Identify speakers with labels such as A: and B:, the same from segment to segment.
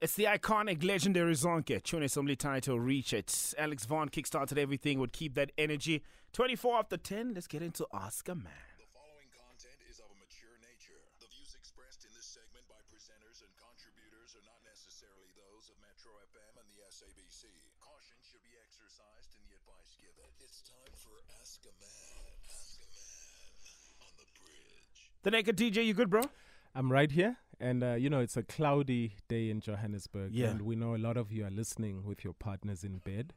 A: It's the iconic, legendary Zonke. Tune assembly title, Reach It. Alex Vaughn kickstarted everything, would keep that energy. 24 after 10, let's get into Ask a Man.
B: The following content is of a mature nature. The views expressed in this segment by presenters and contributors are not necessarily those of Metro FM and the SABC. Caution should be exercised in the advice given. It's time for Ask a Man. Ask a Man on the bridge.
A: The Naked DJ, you good, bro?
C: I'm right here, and uh, you know it's a cloudy day in Johannesburg,
A: Yeah.
C: and we know a lot of you are listening with your partners in bed.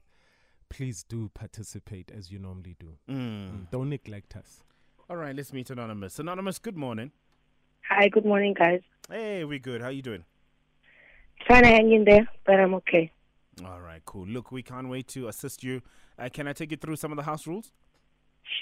C: Please do participate as you normally do. Mm, Don't neglect us.
A: All right, let's meet Anonymous. Anonymous, good morning.
D: Hi, good morning, guys.
A: Hey, we good. How you doing?
D: Trying to hang in there, but I'm okay.
A: All right, cool. Look, we can't wait to assist you. Uh, can I take you through some of the house rules?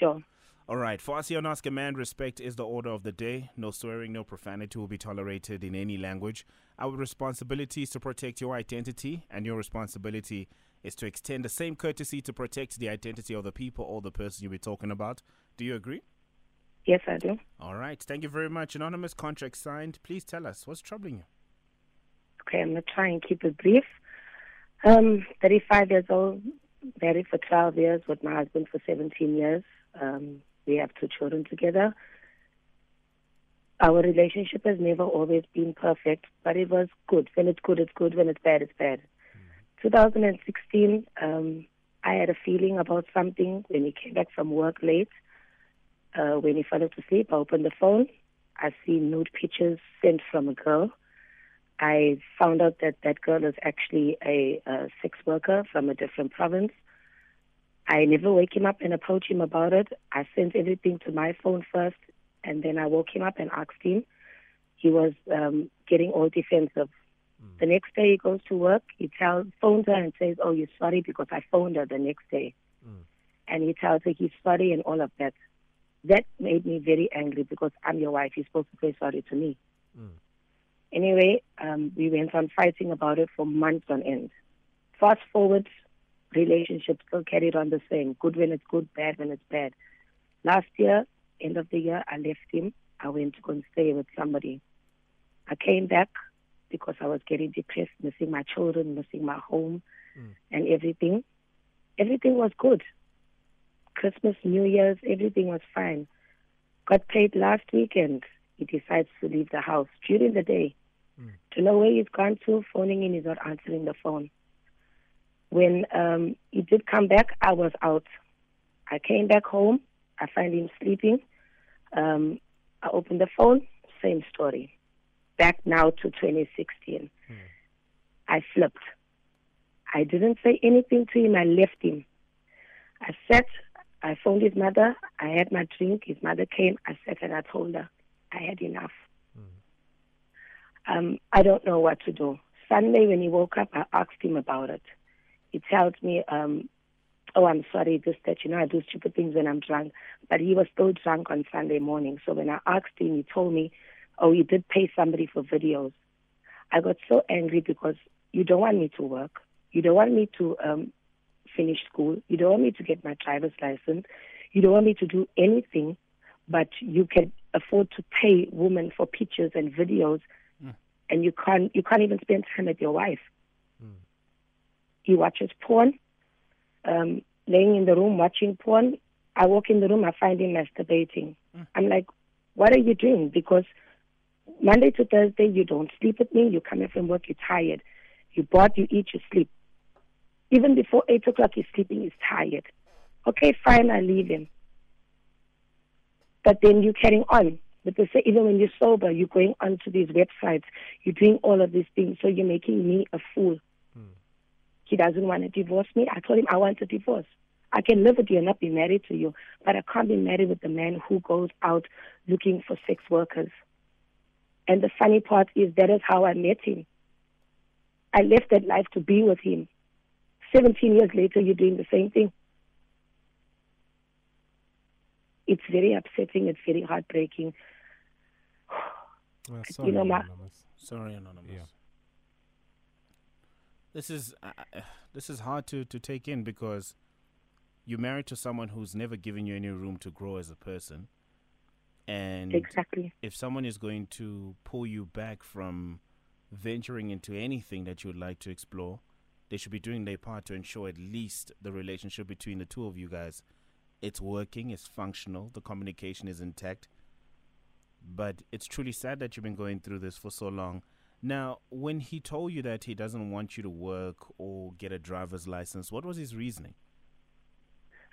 D: Sure.
A: All right, for us here on Ask a Man, respect is the order of the day. No swearing, no profanity will be tolerated in any language. Our responsibility is to protect your identity, and your responsibility is to extend the same courtesy to protect the identity of the people or the person you'll be talking about. Do you agree?
D: Yes, I do.
A: All right, thank you very much. Anonymous contract signed. Please tell us what's troubling you.
D: Okay, I'm going to try and keep it brief. Um, 35 years old, married for 12 years with my husband for 17 years. Um, we have two children together. Our relationship has never always been perfect, but it was good. When it's good, it's good. When it's bad, it's bad. 2016, um, I had a feeling about something when he came back from work late. Uh, when he fell to sleep, I opened the phone. I see nude pictures sent from a girl. I found out that that girl is actually a, a sex worker from a different province. I never wake him up and approach him about it. I sent everything to my phone first, and then I woke him up and asked him. He was um, getting all defensive. The next day he goes to work. He tells, phones her and says, "Oh, you're sorry because I phoned her the next day," and he tells her he's sorry and all of that. That made me very angry because I'm your wife. You're supposed to say sorry to me. Anyway, um, we went on fighting about it for months on end. Fast forward, relationship still carried on the same. Good when it's good, bad when it's bad. Last year, end of the year, I left him. I went to go and stay with somebody. I came back because I was getting depressed, missing my children, missing my home, mm. and everything. Everything was good. Christmas, New Year's, everything was fine. Got paid last weekend. He decides to leave the house during the day. Mm. To know where he's gone to, phoning in, he's not answering the phone. When um, he did come back, I was out. I came back home. I find him sleeping. Um, I opened the phone, same story. Back now to 2016. I flipped. I didn't say anything to him. I left him. I sat. I phoned his mother. I had my drink. His mother came. I sat and I told her I had enough. Um, I don't know what to do. Sunday, when he woke up, I asked him about it. He tells me, um, "Oh, I'm sorry, this that you know I do stupid things when I'm drunk." But he was still drunk on Sunday morning. So when I asked him, he told me, "Oh, you did pay somebody for videos." I got so angry because you don't want me to work. You don't want me to um, finish school. You don't want me to get my driver's license. You don't want me to do anything, but you can afford to pay women for pictures and videos, and you can't. You can't even spend time with your wife. He watches porn, um, laying in the room watching porn. I walk in the room, I find him masturbating. I'm like, what are you doing? Because Monday to Thursday, you don't sleep with me. You come in from work, you're tired. You bought, you eat, you sleep. Even before 8 o'clock, he's sleeping, he's tired. Okay, fine, I leave him. But then you're carrying on. But they say even when you're sober, you're going onto these websites, you're doing all of these things, so you're making me a fool. He doesn't want to divorce me. I told him I want a divorce. I can live with you and not be married to you, but I can't be married with a man who goes out looking for sex workers. And the funny part is that is how I met him. I left that life to be with him. 17 years later, you're doing the same thing. It's very upsetting. It's very heartbreaking.
C: Uh, sorry,
D: know, ma-
C: Anonymous.
A: Sorry, Anonymous.
C: Yeah.
A: This is uh, uh, this is hard to, to take in because you're married to someone who's never given you any room to grow as a person, and
D: Exactly.
A: if someone is going to pull you back from venturing into anything that you would like to explore, they should be doing their part to ensure at least the relationship between the two of you guys it's working, it's functional, the communication is intact. But it's truly sad that you've been going through this for so long. Now, when he told you that he doesn't want you to work or get a driver's license, what was his reasoning?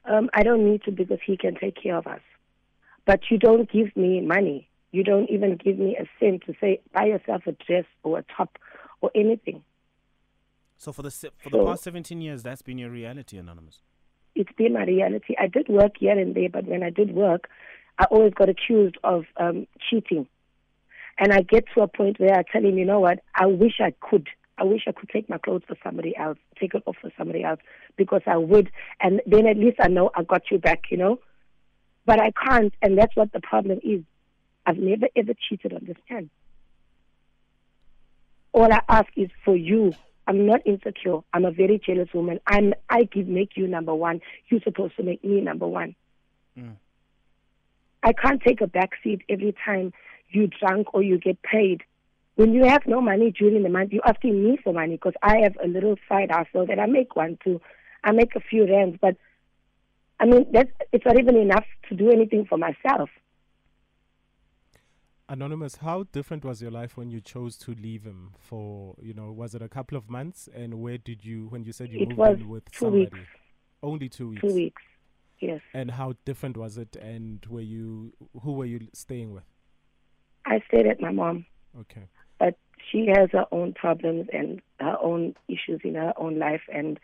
D: Um, I don't need to because he can take care of us. But you don't give me money. You don't even give me a cent to say buy yourself a dress or a top or anything.
A: So for the for the
D: So-
A: past 17 years, that's been your reality, Anonymous.
D: It's been my reality. I did work here and there, but when I did work, I always got accused of um, cheating. And I get to a point where I tell him, you know what, I wish I could. I wish I could take my clothes for somebody else, take it off for somebody else, because I would. And then at least I know I got you back, you know? But I can't, and that's what the problem is. I've never ever cheated on this man. All I ask is for you. I'm not insecure. I'm a very jealous woman. I'm I give make you number one. You're supposed to make me number one.
A: Mm.
D: I can't take a back seat every time you drunk or you get paid. When you have no money during the month, you're asking me for money because I have a little side hustle that I make one too. I make a few rands, but I mean that's it's not even enough to do anything for myself.
C: Anonymous, how different was your life when you chose to leave him for, you know, was it a couple of months? And where did you, when you said you
D: It
C: moved
D: was
C: in with
D: two
C: somebody?
D: weeks.
C: Only two weeks.
D: Two weeks. Yes.
C: And how different was it? And were you, who were you staying with?
D: I stayed at my mom,
C: Okay.
D: but she has her own problems and her own issues in her own life and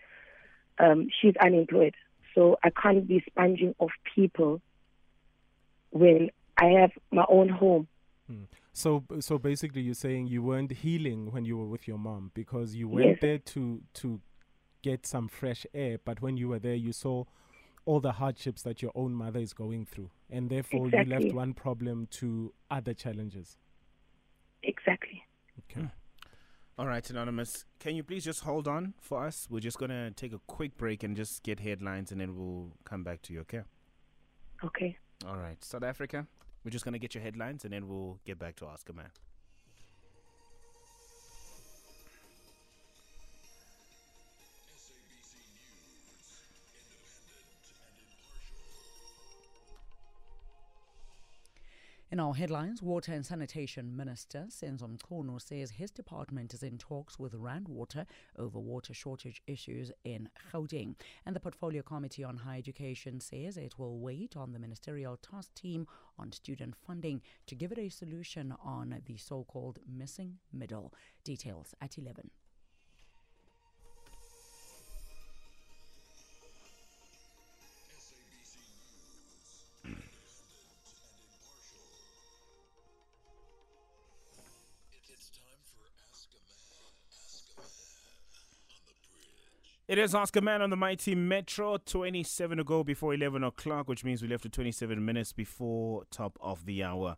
D: um, she's unemployed. So I can't be sponging off people when I have my own home.
C: So, so basically, you're saying you weren't healing when you were with your mom because you went
D: Yes.
C: there to to get some fresh air, but when you were there, you saw all the hardships that your own mother is going through, and therefore you left one problem to other challenges.
D: Exactly.
C: Okay. Hmm.
A: All right, Anonymous, can you please just hold on for us? We're just going to take a quick break and just get headlines and then we'll come back to you, okay?
D: Okay.
A: All right, South Africa, we're just going to get your headlines and then we'll get back to
B: Ask a Man.
E: In our headlines, Water and Sanitation Minister Senzo Mchunu says his department is in talks with Rand Water over water shortage issues in Gauteng. And the Portfolio Committee on Higher Education says it will wait on the ministerial task team on student funding to give it a solution on the so-called missing middle. Details at 11.
B: It is Ask a Man on the
A: Mighty Metro, 27 to go before 11 o'clock, which means we left with 27 minutes before top of the hour.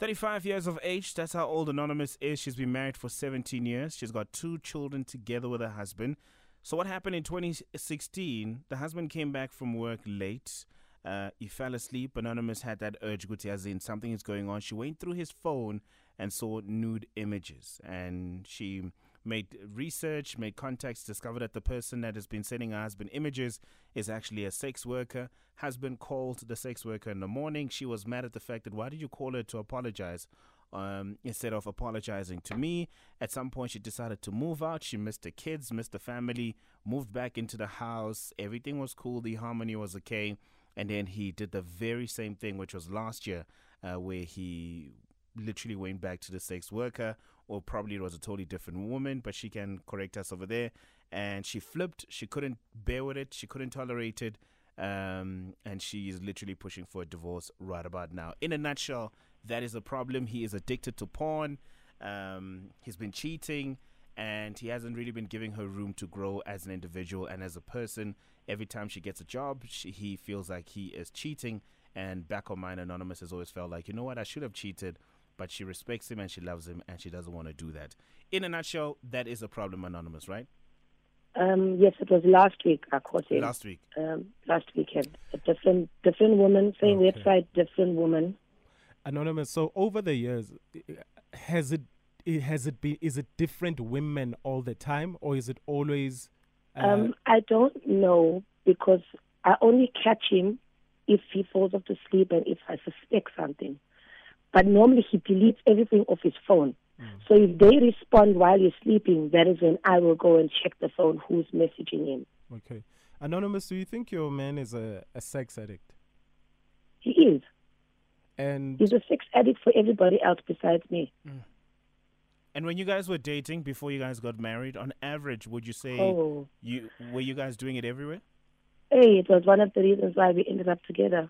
A: 35 years of age, that's how old Anonymous is. She's been married for 17 years. She's got two children together with her husband. So, what happened in 2016? The husband came back from work late. Uh, he fell asleep. Anonymous had that urge, Guti, as in something is going on. She went through his phone and saw nude images. And she made research, made contacts, discovered that the person that has been sending her husband images is actually a sex worker. Husband called the sex worker in the morning. She was mad at the fact that why did you call her to apologize? Um, instead of apologizing to me, at some point she decided to move out. She missed the kids, missed the family, moved back into the house. Everything was cool. The harmony was okay. And then he did the very same thing, which was last year, uh, where he literally went back to the sex worker, or probably it was a totally different woman, but she can correct us over there. And she flipped. She couldn't bear with it. She couldn't tolerate it. Um, and she is literally pushing for a divorce right about now. In a nutshell, that is a problem. He is addicted to porn. Um, he's been cheating, and he hasn't really been giving her room to grow as an individual and as a person. Every time she gets a job, she, he feels like he is cheating. And back on mine, Anonymous has always felt like, you know what, I should have cheated, but she respects him and she loves him and she doesn't want to do that. In a nutshell, that is a problem, Anonymous, right?
D: Um, yes, it was last week I caught him.
A: Last week.
D: um, last weekend. A different different woman, same
C: Okay.
D: website, different woman.
C: Anonymous. So over the years, has it i- has it been? Is it different women all the time, or is it always? Uh,
D: Um, I don't know because I only catch him if he falls off to sleep and if I suspect something. But normally he deletes everything off his phone. Mm. So if they respond while you're sleeping, that is when I will go and check the phone who's messaging him.
C: okay, anonymous. Do you think your man is a, a sex addict?
D: He is.
C: And
D: He's a sex addict for everybody else besides me. Mm.
A: And when you guys were dating before you guys got married, on average, would you say
D: Oh,
A: you were you guys doing it everywhere?
D: hey, it was one of the reasons why we ended up together.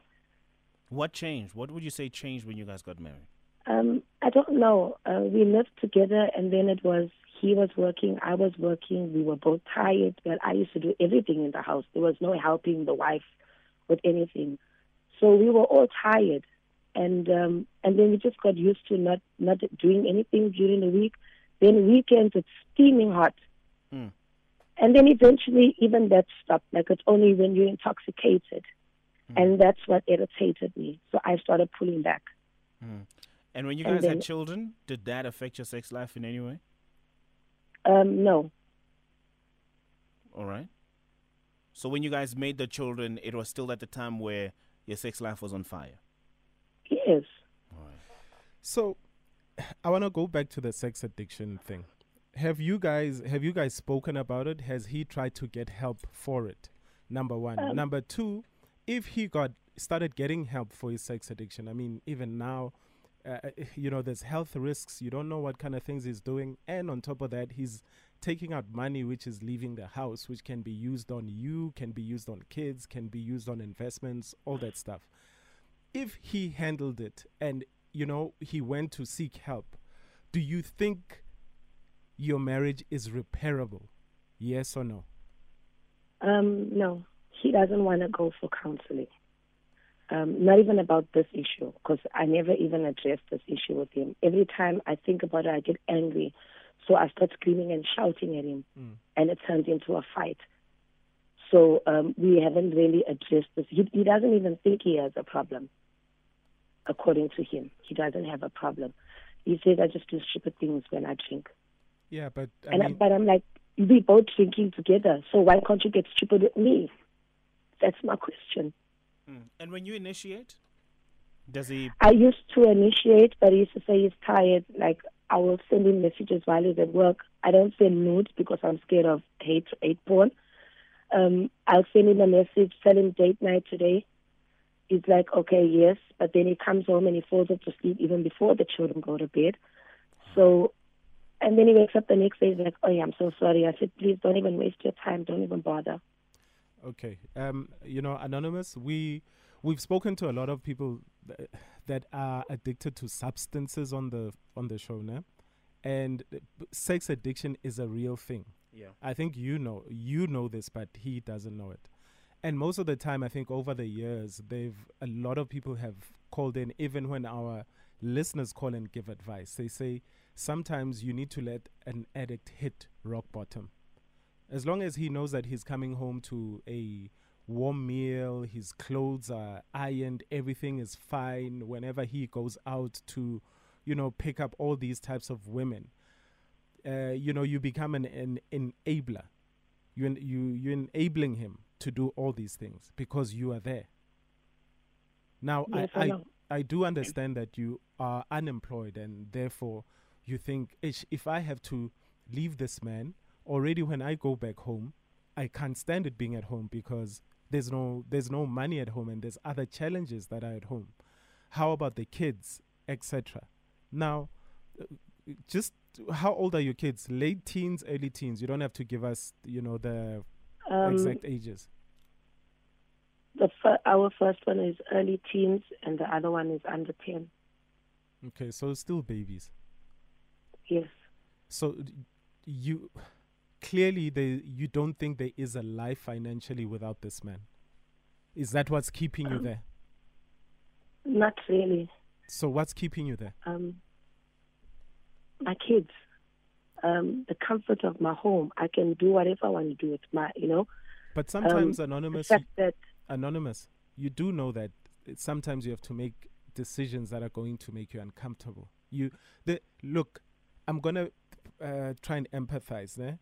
A: What changed? What would you say changed when you guys got married?
D: Um, I don't know. Uh, we lived together, and then it was he was working, I was working. We were both tired. Well, I used to do everything in the house. There was no helping the wife with anything, so we were all tired. And um, and then we just got used to not not doing anything during the week. Then weekends it's steaming hot,
A: Mm.
D: and then eventually even that stopped. Like it's only when you're intoxicated, and that's what irritated me. So I started pulling back.
A: And when you guys
D: then-
A: had children, did that affect your sex life in any way?
D: Um, no,
A: All right. So when you guys made the children, it was still at the time where your sex life was on fire.
D: yes.
C: So, I want to go back to the sex addiction thing. Have you guys have you guys spoken about it? Has he tried to get help for it? Number one.
D: Um,
C: Number two, if he got started getting help for his sex addiction, I mean, even now, uh, you know, there's health risks. You don't know what kind of things he's doing, and on top of that, he's taking out money which is leaving the house, which can be used on you, can be used on kids, can be used on investments, all that stuff. If he handled it and you know he went to seek help do you think your marriage is repairable? Yes or no?
D: Um, no, he doesn't want to go for counseling. Um, not even about this issue, because I never even addressed this issue with him. Every time I think about it, I get angry. So I start screaming and shouting at him, and it turns into a fight. So um, we haven't really addressed this. He, he doesn't even think he has a problem, according to him. He doesn't have a problem. He says, I just do stupid things when I drink.
C: yeah but i
D: And I
C: mean
D: but I'm like, we both drinking together, so why can't you get stupid with me? That's my question.
A: And when you initiate, does he?
D: I used to initiate, but he used to say he's tired. Like I will send him messages while he's at work. I don't send nudes because I'm scared of hate hate porn. Um, I'll send him a message, tell him date night today. He's like, okay, yes, but then he comes home and he falls off to sleep even before the children go to bed. So, and then he wakes up the next day. He's like, oh yeah, I'm so sorry. I said, please don't even waste your time. Don't even bother.
C: Okay um you know anonymous we we've spoken to a lot of people th- that are addicted to substances on the on the show now and uh, b- sex addiction is a real thing
A: Yeah.
C: I think you know you know this, but he doesn't know it. And most of the time, I think over the years, they've a lot of people have called in. Even when our listeners call and give advice, they say sometimes you need to let an addict hit rock bottom. As long as he knows that he's coming home to a warm meal, his clothes are ironed, everything is fine. Whenever he goes out to, you know, pick up all these types of women, uh, you know, you become an, an enabler. You, you, you're enabling him to do all these things because you are there. Now,
D: Yes, I
C: I, I. I do understand that you are unemployed and therefore you think if I have to leave this man already when I go back home, I can't stand it being at home because there's no there's no money at home and there's other challenges that are at home. How about the kids, etc. Now, uh, just how old are your kids? Late teens, early teens. You don't have to give us, you know, the
D: Um,
C: exact ages.
D: the fir- our first one is early teens, and the other one is under ten.
C: Okay, so still babies.
D: Yes.
C: So you clearly they you don't think there is a life financially without this man. Is that what's keeping you
D: Um,
C: there?
D: Not really.
C: So what's keeping you there?
D: Um, my kids, um, the comfort of my home. I can do whatever I want to do with my, you know.
C: But sometimes
D: the
C: anonymous
D: fact that
C: anonymous, you do know that sometimes you have to make decisions that are going to make you uncomfortable. You the look, I'm gonna uh, try and empathize, ne?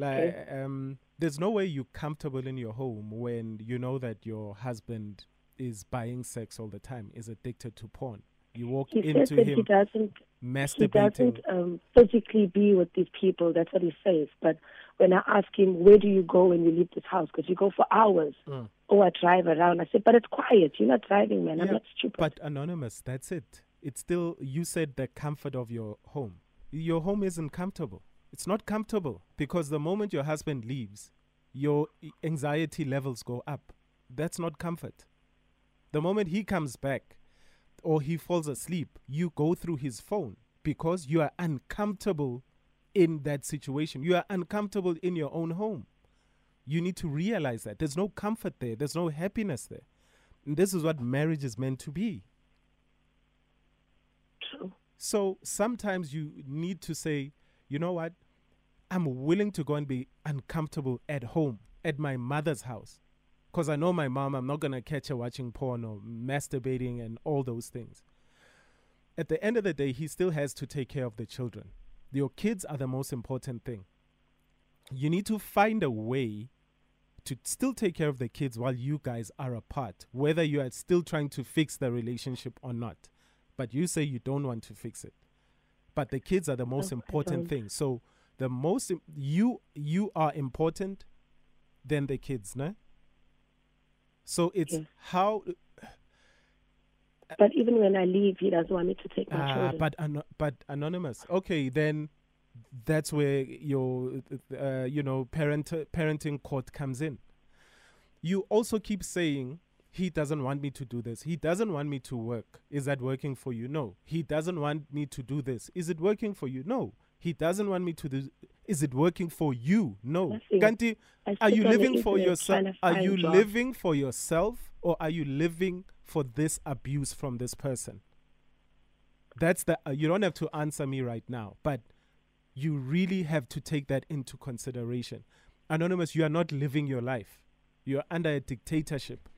C: Like, um, there's no way you're comfortable in your home when you know that your husband is buying sex all the time, is addicted to porn. You walk
D: He says
C: into
D: that he doesn't he doesn't um, physically be with these people. That's what he says. But when I ask him, where do you go when you leave this house? Because you go for hours.
C: Mm.
D: Oh, I drive around. I said, but it's quiet. You're not driving, man. I'm not stupid.
C: But anonymous, that's it. It's still you said the comfort of your home. Your home isn't comfortable. It's not comfortable because the moment your husband leaves, your anxiety levels go up. That's not comfort. The moment he comes back or he falls asleep, you go through his phone because you are uncomfortable in that situation. You are uncomfortable in your own home. You need to realize that there's no comfort there, there's no happiness there. And this is what marriage is meant to be.
D: True.
C: So sometimes you need to say, you know what? I'm willing to go and be uncomfortable at home, at my mother's house. Because I know my mom, I'm not going to catch her watching porn or masturbating and all those things. At the end of the day, he still has to take care of the children. Your kids are the most important thing. You need to find a way to still take care of the kids while you guys are apart, whether you are still trying to fix the relationship or not. But you say you don't want to fix it. But the kids are the most
D: No,
C: important thing. So the most im- you you are important than the kids, no? So it's how
D: But even when I leave, he doesn't want me to take my
C: Ah,
D: children.
C: but ano- but anonymous. Okay, then that's where your uh, you know parent parenting court comes in. You also keep saying he doesn't want me to do this. He doesn't want me to work. Is that working for you? No. He doesn't want me to do this. Is it working for you? No. He doesn't want me to do. Is it working for you? No. Kanti, are you living for yourself? Are you
D: jobs.
C: living for yourself or are you living for this abuse from this person? That's the uh, you don't have to answer me right now, but you really have to take that into consideration. Anonymous, you are not living your life. You are under a dictatorship.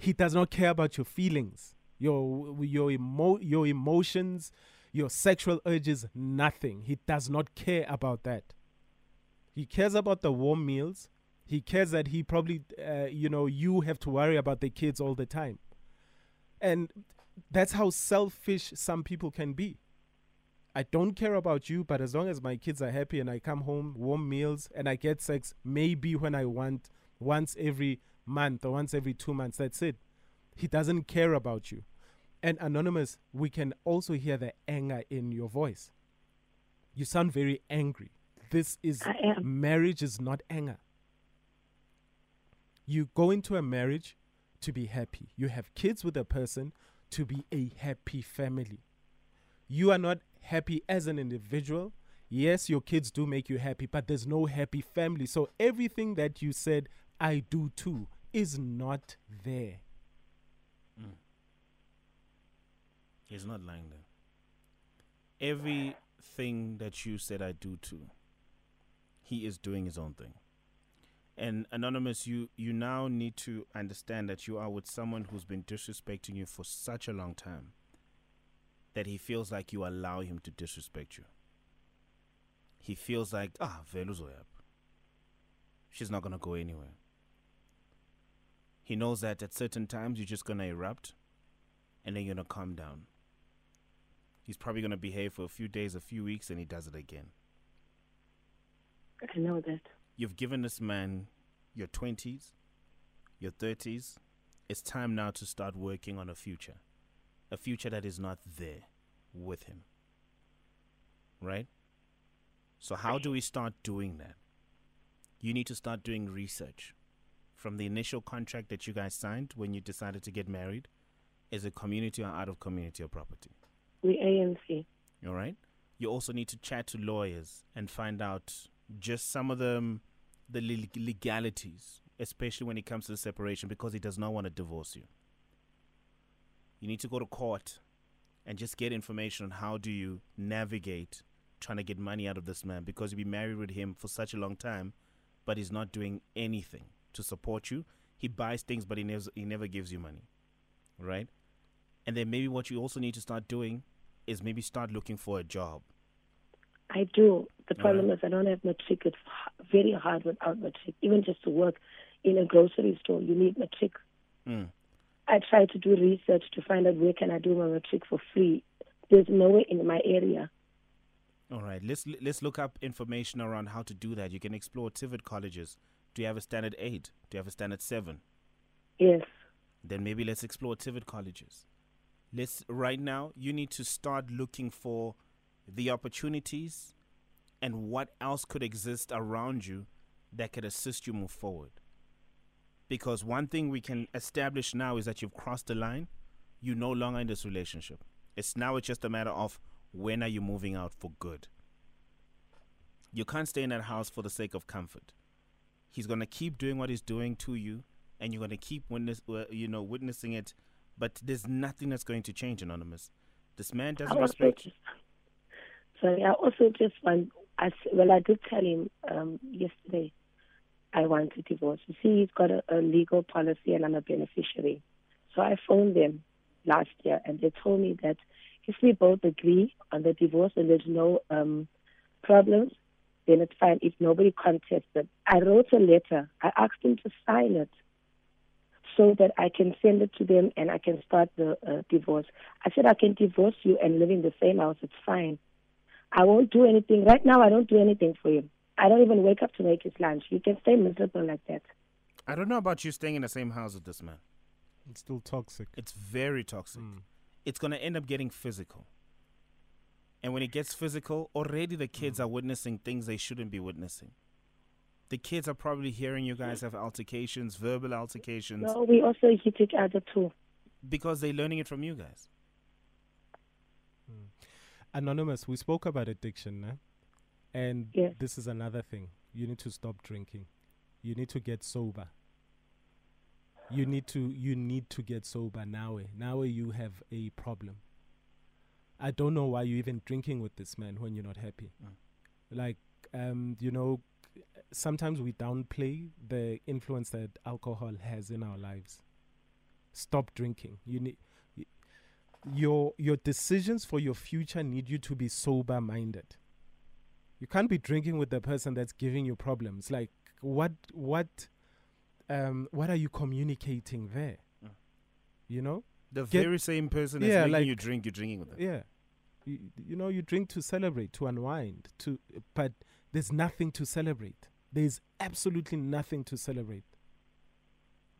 C: He does not care about your feelings, your your emo- your emotions, your sexual urges, nothing. He does not care about that. He cares about the warm meals. He cares that he probably, uh, you know, you have to worry about the kids all the time. And that's how selfish some people can be. I don't care about you, but as long as my kids are happy and I come home, warm meals, and I get sex, maybe when I want, once every month or once every two months, that's it. He doesn't care about you. And Anonymous, we can also hear the anger in your voice. You sound very angry. This is marriage is not anger. You go into a marriage to be happy. You have kids with a person to be a happy family. You are not happy as an individual. Yes, your kids do make you happy, but there's no happy family. So everything that you said, I do too, is not there.
A: He's not lying there. Everything that you said I do too, he is doing his own thing. And anonymous, you you now need to understand that you are with someone who's been disrespecting you for such a long time that he feels like you allow him to disrespect you. He feels like ah veluzoyap. She's not gonna go anywhere. He knows that at certain times you're just gonna erupt and then you're gonna calm down. He's probably gonna behave for a few days, a few weeks, and he does it again.
D: I know that.
A: You've given this man your 20s, your 30s. It's time now to start working on a future. A future that is not there with him. Right? So, how do we start doing that? You need to start doing research. From the initial contract that you guys signed when you decided to get married, is it community or out of community or property?
D: We ANC.
A: All right. You also need to chat to lawyers and find out just some of the the legalities, especially when it comes to the separation, because he does not want to divorce you. You need to go to court and just get information on how do you navigate trying to get money out of this man because you've been married with him for such a long time, but he's not doing anything to support you. He buys things, but he never he never gives you money, right? And then maybe what you also need to start doing is maybe start looking for a job.
D: I do. The
A: All
D: problem is I don't have matric. It's very hard without matric. Even just to work in a grocery store, you need matric.
A: Mm.
D: I try to do research to find out where can I do my matric for free. There's nowhere in my area.
A: All right, let's let's look up information around how to do that. You can explore TVET colleges. Do you have a standard eight? Do you have a standard seven?
D: Yes.
A: Then maybe let's explore TVET colleges. Let's right now. You need to start looking for the opportunities and what else could exist around you that could assist you move forward. Because one thing we can establish now is that you've crossed the line. You're no longer in this relationship. It's now it's just a matter of when are you moving out for good. You can't stay in that house for the sake of comfort. He's gonna keep doing what he's doing to you, and you're gonna keep witness, uh, you know, witnessing it. But there's nothing that's going to change, anonymous. This man doesn't respect you.
D: just, sorry, I also just want, I, well, I did tell him um, yesterday I want a divorce. You see, he's got a, a legal policy and I'm a beneficiary. So I phoned them last year and they told me that if we both agree on the divorce and there's no um, problems, then it's fine. If nobody contests it, I wrote a letter. I asked him to sign it so that I can send it to them and I can start the uh, divorce. I said I can divorce you and live in the same house. It's fine. I won't do anything. Right now, I don't do anything for him. I don't even wake up to make his lunch. You can stay miserable like that.
A: I don't know about you staying in the same house with this man.
C: It's still toxic.
A: It's very toxic.
C: Mm.
A: It's gonna end up getting physical. And when it gets physical, already the kids are witnessing things they shouldn't be witnessing. The kids are probably hearing you guys have altercations, verbal altercations,
D: No, we also hit each other too.
A: because they're learning it from you guys.
C: Anonymous, we spoke about addiction, né? and
D: Yes.
C: this is another thing. You need to stop drinking. You need to get sober. You need to you need to get sober now. eh. Now eh, you have a problem. I don't know why you're even drinking with this man when you're not happy.
A: Mm.
C: Like um, you know, sometimes we downplay the influence that alcohol has in our lives. Stop drinking. You need your your decisions for your future need you to be sober minded. You can't be drinking with the person that's giving you problems. Like what what um what are you communicating there?
A: Mm.
C: You know?
A: The
C: Get-
A: very same person
C: Yeah,
A: making
C: like-
A: you drink, you're drinking with them.
C: Yeah. You, you know, you drink to celebrate, to unwind, to but there's nothing to celebrate. There's absolutely nothing to celebrate.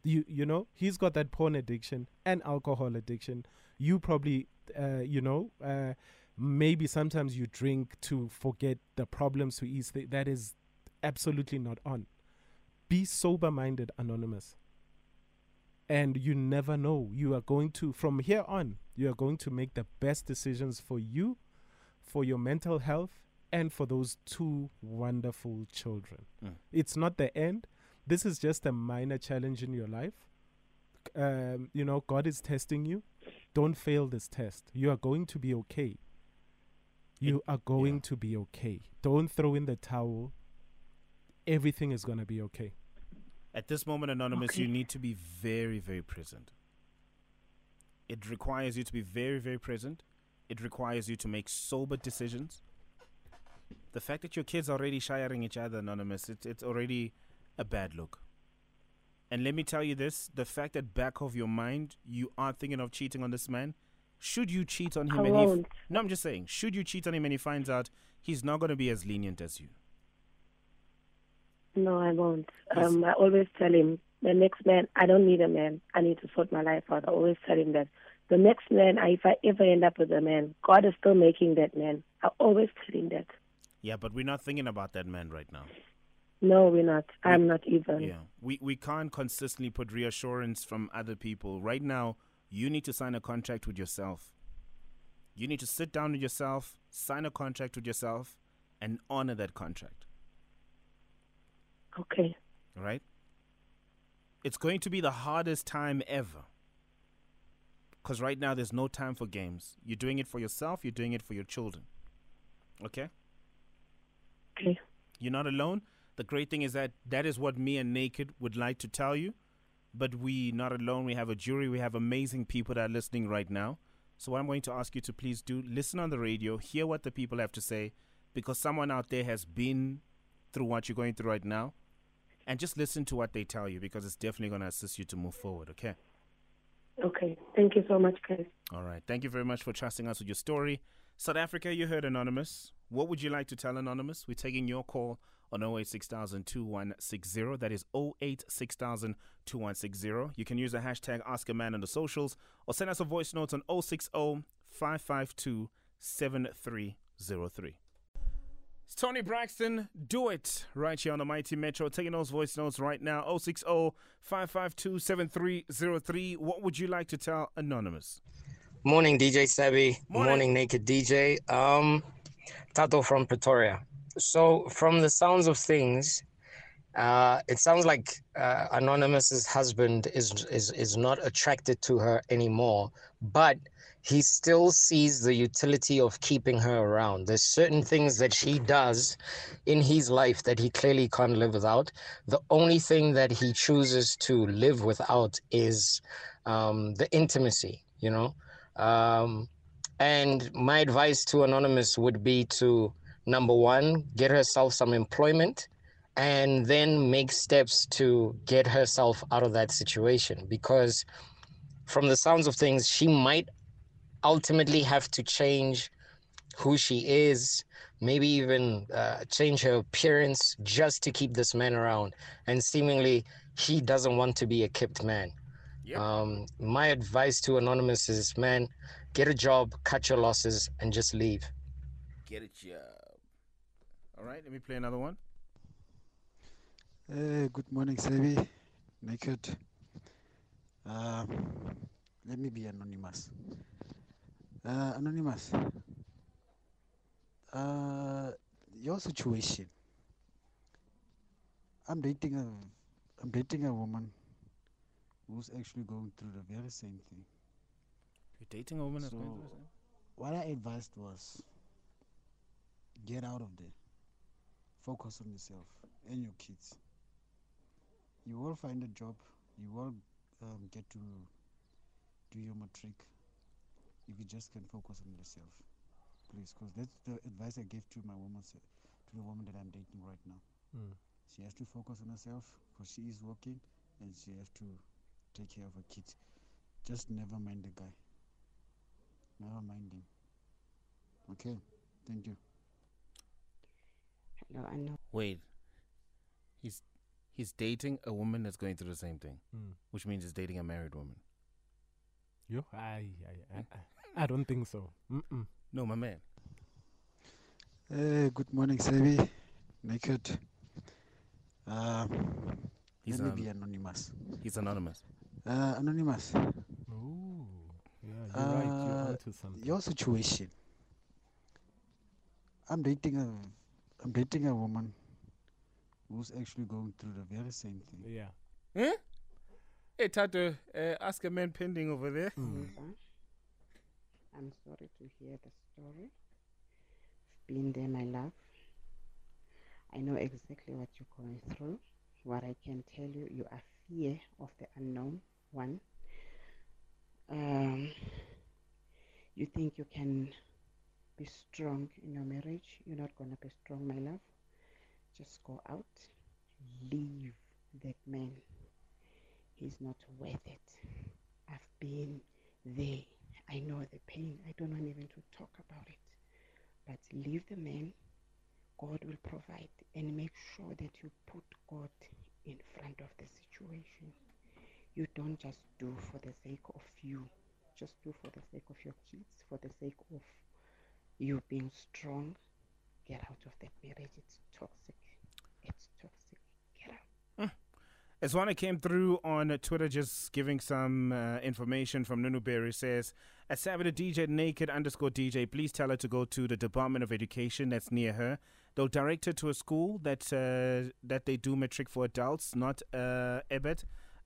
C: You you know, he's got that porn addiction and alcohol addiction. You probably uh, you know, uh, maybe sometimes you drink to forget the problems to ease. Th- that is absolutely not on. Be sober minded, anonymous. And you never know. You are going to, from here on, you are going to make the best decisions for you, for your mental health, and for those two wonderful children.
A: Mm.
C: It's not the end. This is just a minor challenge in your life. Um, you know, God is testing you. Don't fail this test. You are going to be okay. You are going
A: yeah.
C: to be okay. Don't throw in the towel. Everything is going to be okay.
A: At this moment, Anonymous,
D: Okay.
A: you need to be very, very present. It requires you to be very, very present. It requires you to make sober decisions. The fact that your kids are already shiring each other, Anonymous, it, it's already a bad look. And let me tell you this the fact that back of your mind, you are thinking of cheating on this man. Should you cheat on him
D: I
A: and he. F- no, I'm just saying, should you cheat on him and he finds out, he's not going to be as lenient as you.
D: No, I won't. Um, I always tell him the next man. I don't need a man. I need to sort my life out. I always tell him that the next man. If I ever end up with a man, God is still making that man. I always tell him that.
A: Yeah, but we're not thinking about that man right now.
D: No, we're not. I'm not even.
A: Yeah, we we can't consistently put reassurance from other people. Right now, you need to sign a contract with yourself. You need to sit down with yourself, sign a contract with yourself, and honor that contract.
D: Okay.
A: All right? It's going to be the hardest time ever. Because right now, there's no time for games. You're doing it for yourself, you're doing it for your children. Okay?
D: Okay.
A: You're not alone. The great thing is that that is what me and Naked would like to tell you. But we not alone. We have a jury. We have amazing people that are listening right now. So, what I'm going to ask you to please do listen on the radio, hear what the people have to say, because someone out there has been through what you're going through right now, and just listen to what they tell you because it's definitely going to assist you to move forward, okay?
D: Okay. Thank you so much, Chris.
A: All right. Thank you very much for trusting us with your story. South Africa, you heard Anonymous. What would you like to tell Anonymous? We're taking your call on 086,000 2160. That is 086,000 2160. You can use the hashtag Ask a Man on the socials or send us a voice note on 060 552 7303. It's Toni Braxton. Do it right here on the Mighty Metro. Taking those voice notes right now 060 552 7303. What would you like to tell Anonymous?
F: Morning, DJ Sabby.
A: Morning.
F: Morning, Naked DJ. Um, Tato from Pretoria. So, from the sounds of things, uh, it sounds like uh, Anonymous's husband is is is not attracted to her anymore, but he still sees the utility of keeping her around. There's certain things that she does in his life that he clearly can't live without. The only thing that he chooses to live without is um, the intimacy, you know. Um, and my advice to Anonymous would be to number one, get herself some employment and then make steps to get herself out of that situation. Because from the sounds of things, she might ultimately have to change who she is, maybe even uh, change her appearance just to keep this man around. And seemingly, he doesn't want to be a kept man.
A: Yep.
F: Um, my advice to Anonymous is man, get a job, cut your losses, and just leave.
A: Get a job. All right, let me play another one.
G: Uh, good morning, Sebi. Naked. Um, let me be anonymous. Uh, anonymous. Uh, your situation. I'm dating a, I'm dating a woman who's actually going through the very same thing.
A: You're dating a woman that's going through
G: So-
A: the same?
G: What I advised was, get out of there. Focus on yourself and your kids. You will find a job. You will um, get to do your matric if you just can focus on yourself, please. Because that's the advice I gave to my woman, to the woman that I'm dating right now.
C: Mm.
G: She has to focus on herself because she is working and she has to take care of her kids. Just never mind the guy. Never mind him. Okay, thank you.
H: Hello, I know.
A: Wait. He's he's dating a woman that's going through the same thing,
C: Mm.
A: which means he's dating a married woman.
C: You? I, I, I, I, I don't think so. Mm-mm.
A: No, my man.
G: Uh, good morning, Sebi. Naked. Um,
A: He's
G: let me be anonymous.
A: he's anonymous.
G: Uh, anonymous.
C: Ooh. Yeah, you're right. You're
G: Uh,
C: onto something.
G: Your situation. I'm dating a, I'm dating a woman who's actually going through the very same thing.
C: Yeah.
A: Huh? Hey, Tato, uh, ask a man pending over there.
C: Mm.
H: I'm sorry to hear the story. I've been there, my love. I know exactly what you're going through. What I can tell you, you are fear of the unknown. One. Um, you think you can be strong in your marriage. You're not gonna be strong, my love. Just go out, leave that man. He's not worth it. I've been there. I know the pain. I don't want even to talk about it. But leave the man. God will provide and make sure that you put God in front of the situation. You don't just do for the sake of you. Just do for the sake of your kids, for the sake of you being strong. Get out of that marriage. It's toxic. It's toxic. Get out.
A: As one came through on Twitter, just giving some uh, information from Nunu Berry says, at Savida DJ Naked underscore DJ, please tell her to go to the Department of Education that's near her. They'll direct her to a school that uh, that they do matric for adults, not uh.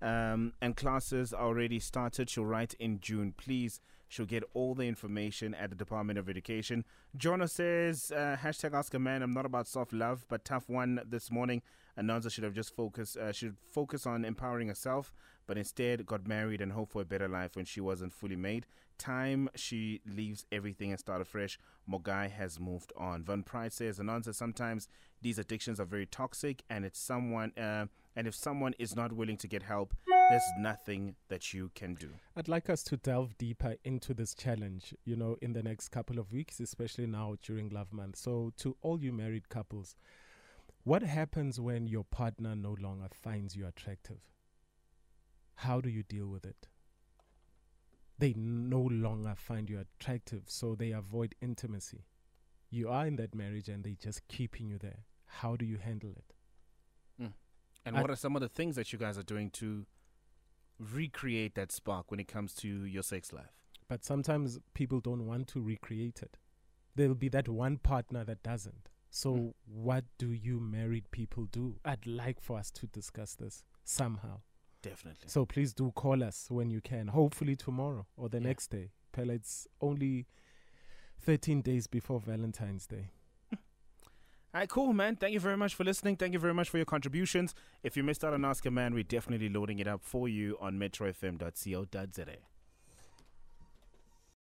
A: Um, and classes are already started. She'll write in June. Please, she'll get all the information at the Department of Education. Jonah says, uh, hashtag ask a man. I'm not about soft love, but tough one this morning. Announcer should have just focused, uh, should focus on empowering herself. But instead got married and hoped for a better life when she wasn't fully made. Time she leaves everything and start afresh. Mogai has moved on. Van Price says, Anonza, sometimes these addictions are very toxic, and it's someone, uh, and if someone is not willing to get help, there's nothing that you can do.
C: I'd like us to delve deeper into this challenge, you know, in the next couple of weeks, especially now during Love Month. So, to all you married couples, what happens when your partner no longer finds you attractive? How do you deal with it? They no longer find you attractive, so they avoid intimacy. You are in that marriage and they're just keeping you there. How do you handle it?
A: And
C: I-
A: what are some of the things that you guys are doing to recreate that spark when it comes to your sex life?
C: But sometimes people don't want to recreate it. There'll be that one partner that doesn't. So,
A: Mm.
C: what do you married people do? I'd like for us to discuss this somehow.
A: Definitely.
C: So, please do call us when you can, hopefully tomorrow or the
A: Yeah.
C: next day. Pella, it's only 13 days before Valentine's Day.
A: All right, cool, man. Thank you very much for listening. Thank you very much for your contributions. If you missed out on Ask a Man, we're definitely loading it up for you on metrofm.co.za.